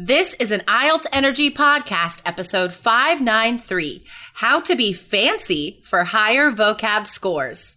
This is an IELTS Energy Podcast, episode 593 How to Be Fancy for Higher Vocab Scores.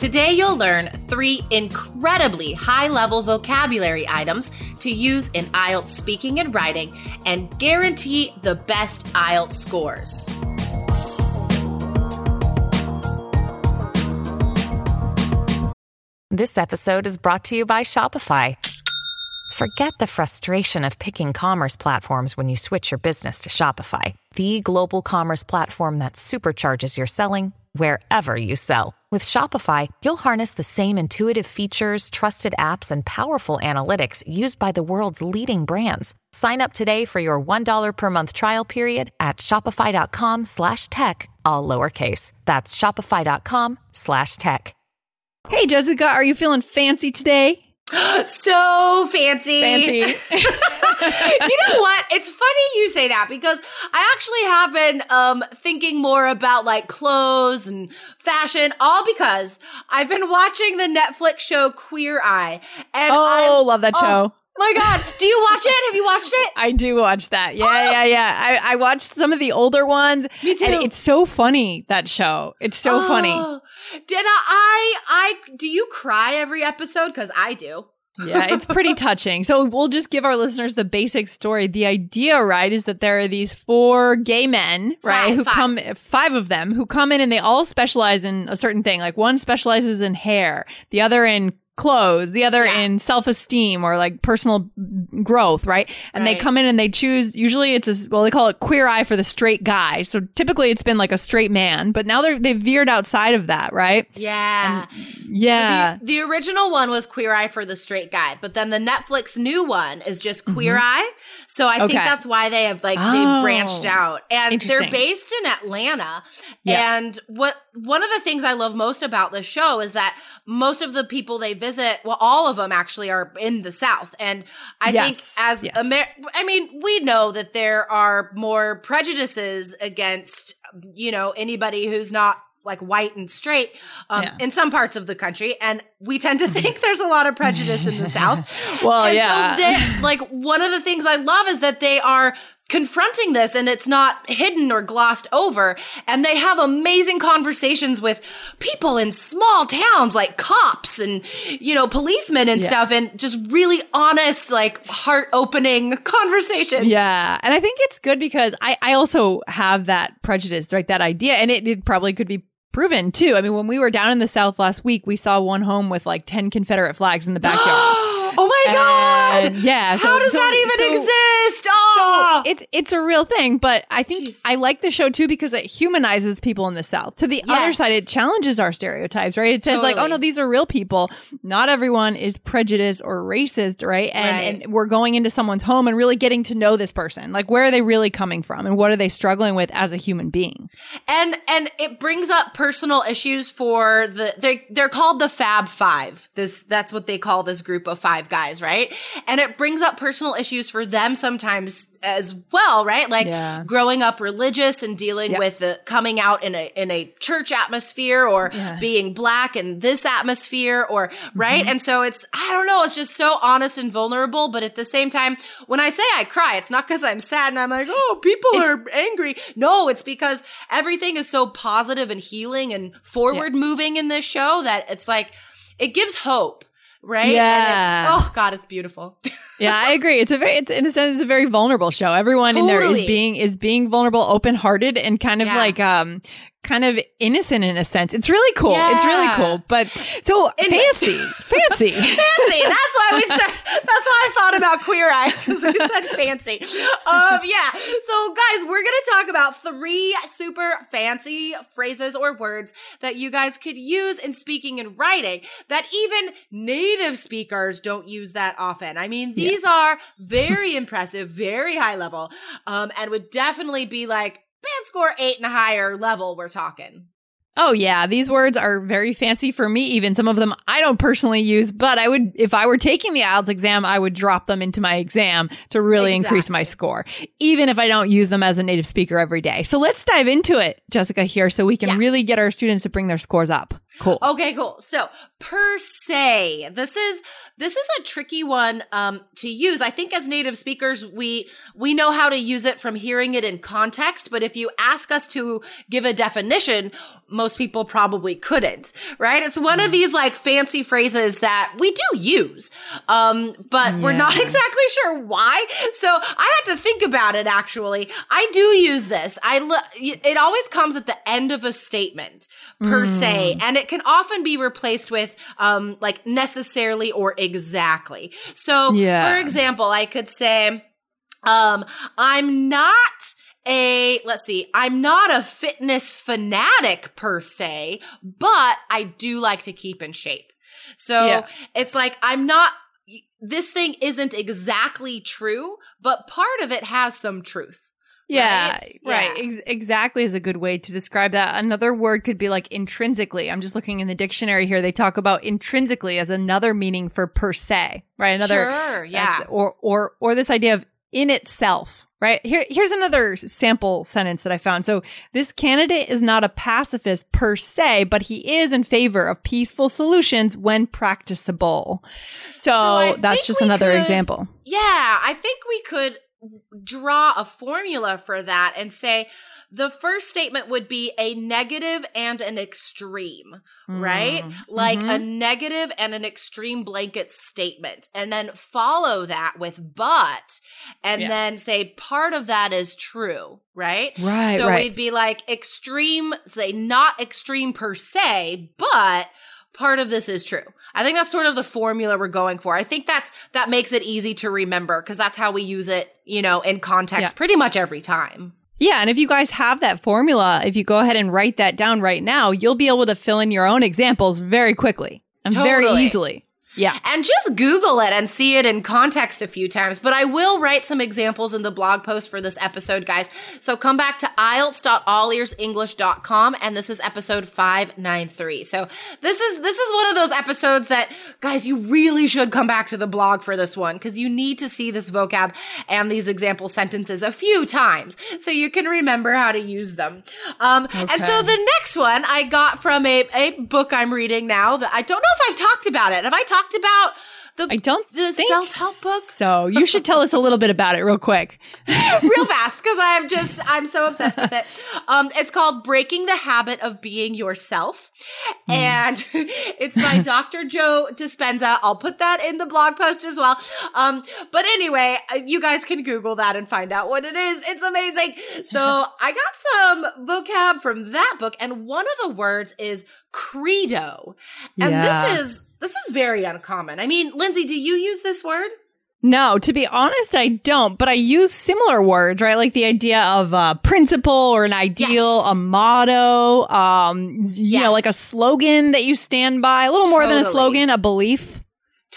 Today, you'll learn three incredibly high level vocabulary items to use in IELTS speaking and writing and guarantee the best IELTS scores. This episode is brought to you by Shopify. Forget the frustration of picking commerce platforms when you switch your business to Shopify, the global commerce platform that supercharges your selling wherever you sell. With Shopify, you'll harness the same intuitive features, trusted apps, and powerful analytics used by the world's leading brands. Sign up today for your $1 per month trial period at shopify.com slash tech, all lowercase. That's shopify.com slash tech. Hey, Jessica, are you feeling fancy today? so fancy. Fancy. you know what? It's funny you say that because I actually have been um, thinking more about like clothes and fashion, all because I've been watching the Netflix show Queer Eye. And oh, I love that show. Oh, my God. Do you watch it? Have you watched it? I do watch that. Yeah, oh. yeah, yeah. I, I watched some of the older ones. Me too. And it's so funny, that show. It's so oh. funny. Did I, I, do you cry every episode? Cause I do. Yeah, it's pretty touching. So we'll just give our listeners the basic story. The idea, right, is that there are these four gay men, right, five, who five. come, five of them who come in and they all specialize in a certain thing. Like one specializes in hair, the other in clothes, the other yeah. in self esteem or like personal growth, right? And right. they come in and they choose, usually it's a, well, they call it queer eye for the straight guy. So typically it's been like a straight man, but now they're, they've veered outside of that, right? Yeah. And, yeah. So the, the, original one was queer eye for the straight guy, but then the Netflix new one is just queer mm-hmm. eye. So I think that's why they have like, oh, they've branched out and they're based in Atlanta. Yeah. And what, one of the things I love most about the show is that most of the people they visit, well, all of them actually are in the South. And I yes. think as yes. Amer- I mean, we know that there are more prejudices against, you know, anybody who's not like white and straight um, yeah. in some parts of the country and we tend to think there's a lot of prejudice in the south well and yeah so like one of the things i love is that they are confronting this and it's not hidden or glossed over and they have amazing conversations with people in small towns like cops and you know policemen and yeah. stuff and just really honest like heart opening conversations yeah and i think it's good because i i also have that prejudice right that idea and it, it probably could be proven too. I mean, when we were down in the South last week, we saw one home with like 10 Confederate flags in the backyard. oh my God. And yeah. How does so, that even so, exist? It's, it's a real thing, but I think Jeez. I like the show too because it humanizes people in the South. To the Yes. other side, it challenges our stereotypes, right? It says like, oh no, these are real people. Not everyone is prejudiced or racist, right? And, Right. and we're going into someone's home and really getting to know this person. Like, where are they really coming from and what are they struggling with as a human being? and and it brings up personal issues for the they they're called the Fab Five. This that's what they call this group of five guys, right? And it brings up personal issues for them sometimes as well, right? Like Yeah. growing up religious and dealing Yep. with the coming out in a in a church atmosphere or Yeah. being black in this atmosphere or right? Mm-hmm. And so it's I don't know, it's just so honest and vulnerable, but at the same time, when I say I cry, it's not because I'm sad and I'm like, oh, people are angry. No, it's because everything is so positive and healing and forward moving in this show that it's like it gives hope. Right? Yeah. And it's oh God, it's beautiful. yeah, I agree. It's a very, it's in a sense, it's a very vulnerable show. Everyone in there is being is being vulnerable, open hearted, and kind of Yeah. like um, kind of innocent in a sense. It's really cool. It's really cool. But so Anyway. fancy, fancy. fancy. That's why we start. That's why I thought got queer eyed because we said fancy. Um, yeah. So, guys, we're going to talk about three super fancy phrases or words that you guys could use in speaking and writing that even native speakers don't use that often. I mean, these yeah. are very impressive, very high level, um, and would definitely be like score eight and a higher level. We're talking. Oh yeah, these words are very fancy for me even. Some of them I don't personally use, but I would if I were taking the IELTS exam, I would drop them into my exam to really exactly. increase my score, even if I don't use them as a native speaker every day. So let's dive into it, Jessica here so we can yeah. really get our students to bring their scores up. Cool. Okay, cool. So, per se, this is this is a tricky one um to use. I think as native speakers, we we know how to use it from hearing it in context, but if you ask us to give a definition, most people probably couldn't, right? It's one of mm. these like fancy phrases that we do use, um, but yeah. we're not exactly sure why. So I had to think about it actually. I do use this. I, lo- it always comes at the end of a statement per mm. se, and it can often be replaced with, um, like necessarily or exactly. So yeah. for example, I could say, um, I'm not a, let's see, I'm not a fitness fanatic per se, but I do like to keep in shape. So yeah. it's like, I'm not, this thing isn't exactly true, but part of it has some truth. Yeah, right. right. Yeah. Ex- exactly is a good way to describe that. Another word could be like intrinsically. I'm just looking in the dictionary here. They talk about intrinsically as another meaning for per se, right? Another, sure, yeah. Or, or, or this idea of in itself, right? Here, here's another sample sentence that I found. So this candidate is not a pacifist per se, but he is in favor of peaceful solutions when practicable. So, so that's just another could, example. Yeah, I think we could draw a formula for that and say the first statement would be a negative and an extreme, mm. right? Like mm-hmm. a negative and an extreme blanket statement. And then follow that with but, and yeah. then say part of that is true, right? Right. So right. we'd be like extreme, say not extreme per se, but part of this is true. I think that's sort of the formula we're going for. I think that's that makes it easy to remember because that's how we use it, you know, in context yeah. pretty much every time. Yeah, and if you guys have that formula, if you go ahead and write that down right now, you'll be able to fill in your own examples very quickly and totally. very easily. Yeah. And just Google it and see it in context a few times. But I will write some examples in the blog post for this episode, guys. So come back to IELTS.allearsenglish.com and this is episode 593. So this is this is one of those episodes that guys, you really should come back to the blog for this one because you need to see this vocab and these example sentences a few times so you can remember how to use them. Um, okay. and so the next one I got from a, a book I'm reading now that I don't know if I've talked about it. Have I talked talked about the I don't the self help book. So you should tell us a little bit about it real quick, real fast, because I'm just I'm so obsessed with it. Um, it's called Breaking the Habit of Being Yourself, mm. and it's by Dr. Joe Dispenza. I'll put that in the blog post as well. Um, but anyway, uh, you guys can Google that and find out what it is. It's amazing. So I got some vocab from that book, and one of the words is credo, and yeah. this is this is very uncommon. I mean, Lindsay, do you use this word? No, to be honest, I don't, but I use similar words, right? Like the idea of a principle or an ideal, yes. a motto, um, you yeah. know, like a slogan that you stand by, a little totally. more than a slogan, a belief.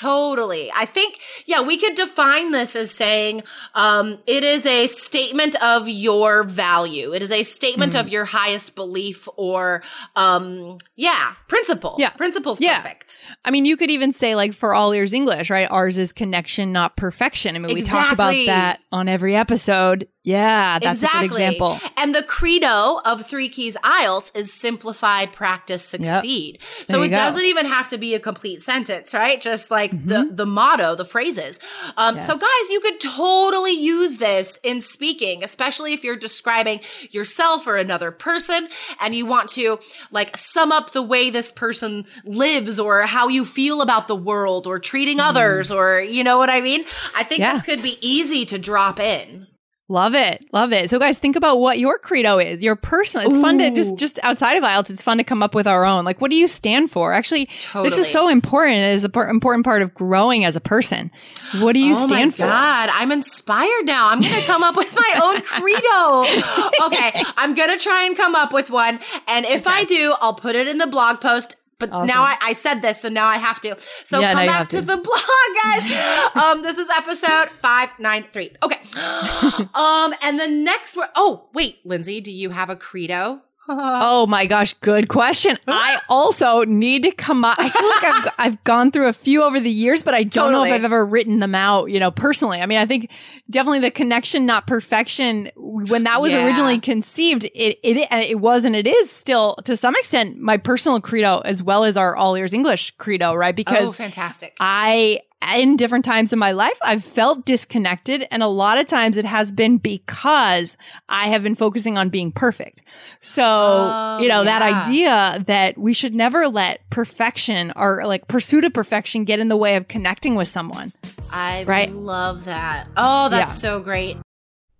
Totally. I think, yeah, we could define this as saying um, it is a statement of your value. It is a statement mm. of your highest belief or, um, yeah, principle. Yeah. Principle's yeah. perfect. I mean, you could even say, like, for all ears English, right? Ours is connection, not perfection. I mean, exactly. we talk about that on every episode. Yeah, that's exactly. a good example. And the credo of Three Keys IELTS is simplify, practice, succeed. Yep. So it go. doesn't even have to be a complete sentence, right? Just like mm-hmm. the the motto, the phrases. Um, yes. So guys, you could totally use this in speaking, especially if you're describing yourself or another person, and you want to like sum up the way this person lives or how you feel about the world or treating mm. others, or you know what I mean. I think yeah. this could be easy to drop in. Love it. Love it. So guys, think about what your credo is. Your personal. It's fun to just just outside of IELTS, it's fun to come up with our own. Like what do you stand for? Actually, Totally. this is so important. It is an important part of growing as a person. What do you oh stand my for? God, I'm inspired now. I'm going to come up with my own credo. Okay, I'm going to try and come up with one. And if I do, I'll put it in the blog post. But Awesome. now I, I said this, so now I have to. So Yeah, come back to. to. the blog, guys. um, this is episode five nine three. Okay. um, and the next word. Oh, wait, Lindsay, do you have a credo? Oh my gosh, good question. I also need to come up. I feel like I've, I've gone through a few over the years, but I don't know if I've ever written them out, you know, personally. I mean, I think definitely the connection, not perfection, when that was Yeah. originally conceived, it, it, it was and it is still to some extent my personal credo as well as our all ears English credo, right? Oh, because oh, fantastic. I, in different times in my life, I've felt disconnected. And a lot of times it has been because I have been focusing on being perfect. So, Oh, you know, that idea that we should never let perfection or like pursuit of perfection get in the way of connecting with someone. I right? love that. Oh, that's Yeah. so great.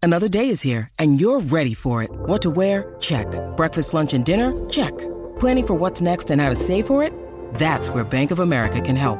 Another day is here, and you're ready for it. What to wear? Check. Breakfast, lunch, and dinner? Check. Planning for what's next and how to save for it? That's where Bank of America can help.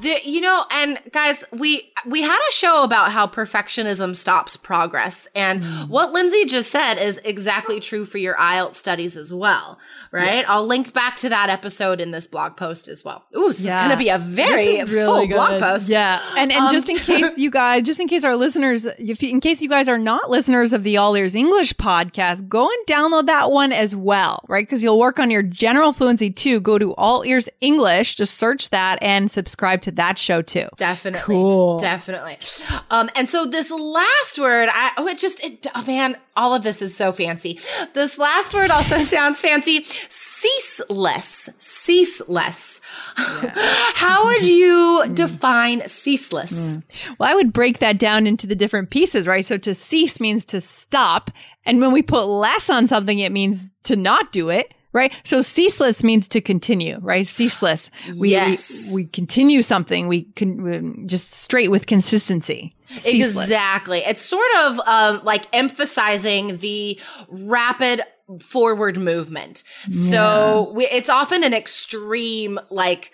The, you know, and guys, we we had a show about how perfectionism stops progress, and what Lindsay just said is exactly true for your IELTS studies as well, right? I'll link back to that episode in this blog post as well. Ooh, this is going to be a very really full blog post. Yeah, and and Um, just in case you guys, just in case our listeners, if you, in case you guys are not listeners of the All Ears English podcast, go and download that one as well, right? Because you'll work on your general fluency too. Go to All Ears English, just search that and subscribe to that show too. Definitely. Cool. Definitely. Um, and so this last word, I, oh, it just, it, oh man, all of this is so fancy. This last word also sounds fancy. Ceaseless. Ceaseless. How would you define ceaseless? Well, I would break that down into the different pieces, right? So to cease means to stop. And when we put less on something, it means to not do it. Right. So ceaseless means to continue, right? Ceaseless. We, Yes. we, we continue something. We can just straight with consistency. Ceaseless. Exactly. It's sort of um, like emphasizing the rapid forward movement. So we, it's often an extreme, like,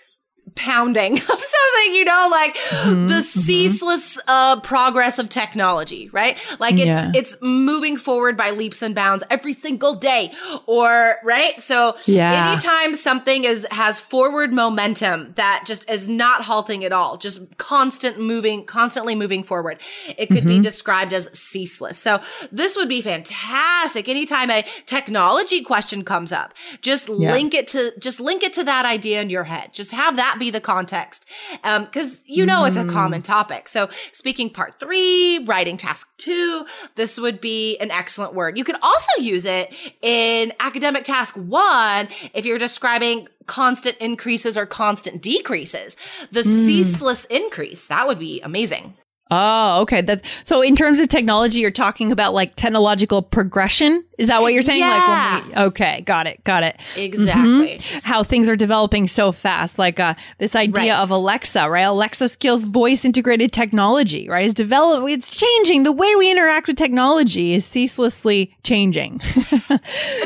pounding of something, you know, like Mm-hmm, the ceaseless uh, progress of technology, right? Like it's Yeah. it's moving forward by leaps and bounds every single day, or right. So Yeah. anytime something is has forward momentum that just is not halting at all, just constant moving, constantly moving forward, it could Mm-hmm. be described as ceaseless. So this would be fantastic. Anytime a technology question comes up, just Yeah. link it to just link it to that idea in your head. Just have that be the context, because you know it's a Mm. common topic. So speaking part three, writing task two, this would be an excellent word. You could also use it in academic task one if you're describing constant increases or constant decreases. The Mm. ceaseless increase that would be amazing. Oh, okay. That's so in terms of technology, you're talking about like technological progression. Is that what you're saying? Like when we, okay, got it, got it. Exactly. Mhm. How things are developing so fast. Like uh, this idea Right. of Alexa, right? Alexa skills voice integrated technology, right? Is develop it's changing. The way we interact with technology is ceaselessly changing.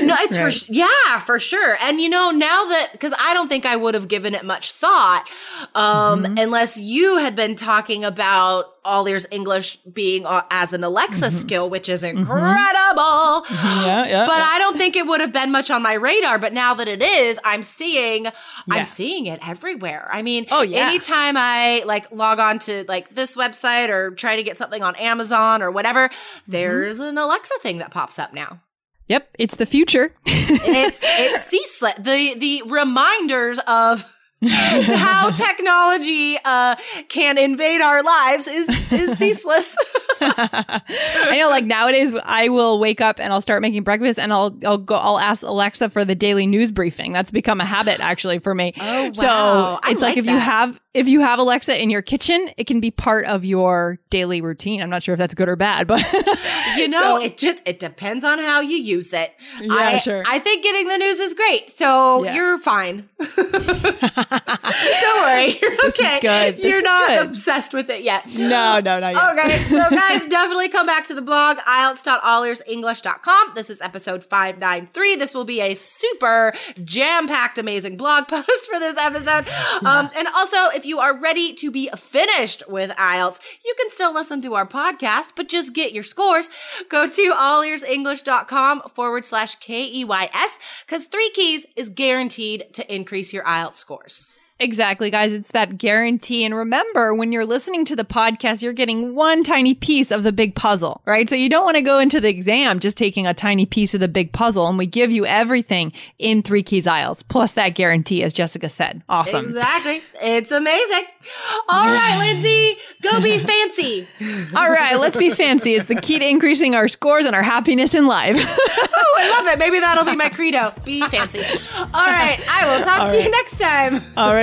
No, it's for sh- yeah, for sure. And you know, now that because I don't think I would have given it much thought, um, Mm-hmm. unless you had been talking about all ears English being uh, as an Alexa Mm-hmm. skill, which is incredible. Yeah, yeah. But I don't think it would have been much on my radar. But now that it is, I'm seeing, Yeah. I'm seeing it everywhere. I mean, Oh, yeah. anytime I like log on to like this website or try to get something on Amazon or whatever, Mm-hmm. there's an Alexa thing that pops up now yep, it's the future. it's it's ceaseless. The the reminders of how technology uh, can invade our lives is is ceaseless. I know, like nowadays, I will wake up and I'll start making breakfast, and I'll I'll go I'll ask Alexa for the daily news briefing. That's become a habit actually for me. Oh, So wow. I it's like, like if you have if you have Alexa in your kitchen, it can be part of your daily routine. I'm not sure if that's good or bad, but you know, So- it just it depends on how you use it. Yeah, I, sure. I think getting the news is great, so Yeah. you're fine. Don't worry, you're This is okay. You're not good. obsessed with it yet. no, no, not yet. Okay, so guys, definitely come back to the blog, IELTS.allearsenglish.com. This is episode 593. This will be a super jam packed, amazing blog post for this episode. Um, and also, if you are ready to be finished with IELTS, you can still listen to our podcast, but just get your scores. Go to allearsenglish.com forward slash K E Y S because three keys is guaranteed to increase your IELTS scores. Exactly, guys. It's that guarantee. And remember, when you're listening to the podcast, you're getting one tiny piece of the big puzzle, right? So you don't want to go into the exam just taking a tiny piece of the big puzzle. And we give you everything in Three Keys IELTS, plus that guarantee, as Jessica said. Awesome. Exactly. It's amazing. All right, Lindsay, go be fancy. All right, let's be fancy. It's the key to increasing our scores and our happiness in life. Oh, I love it. Maybe that'll be my credo. Be fancy. All right. I will talk All to you next time. All right,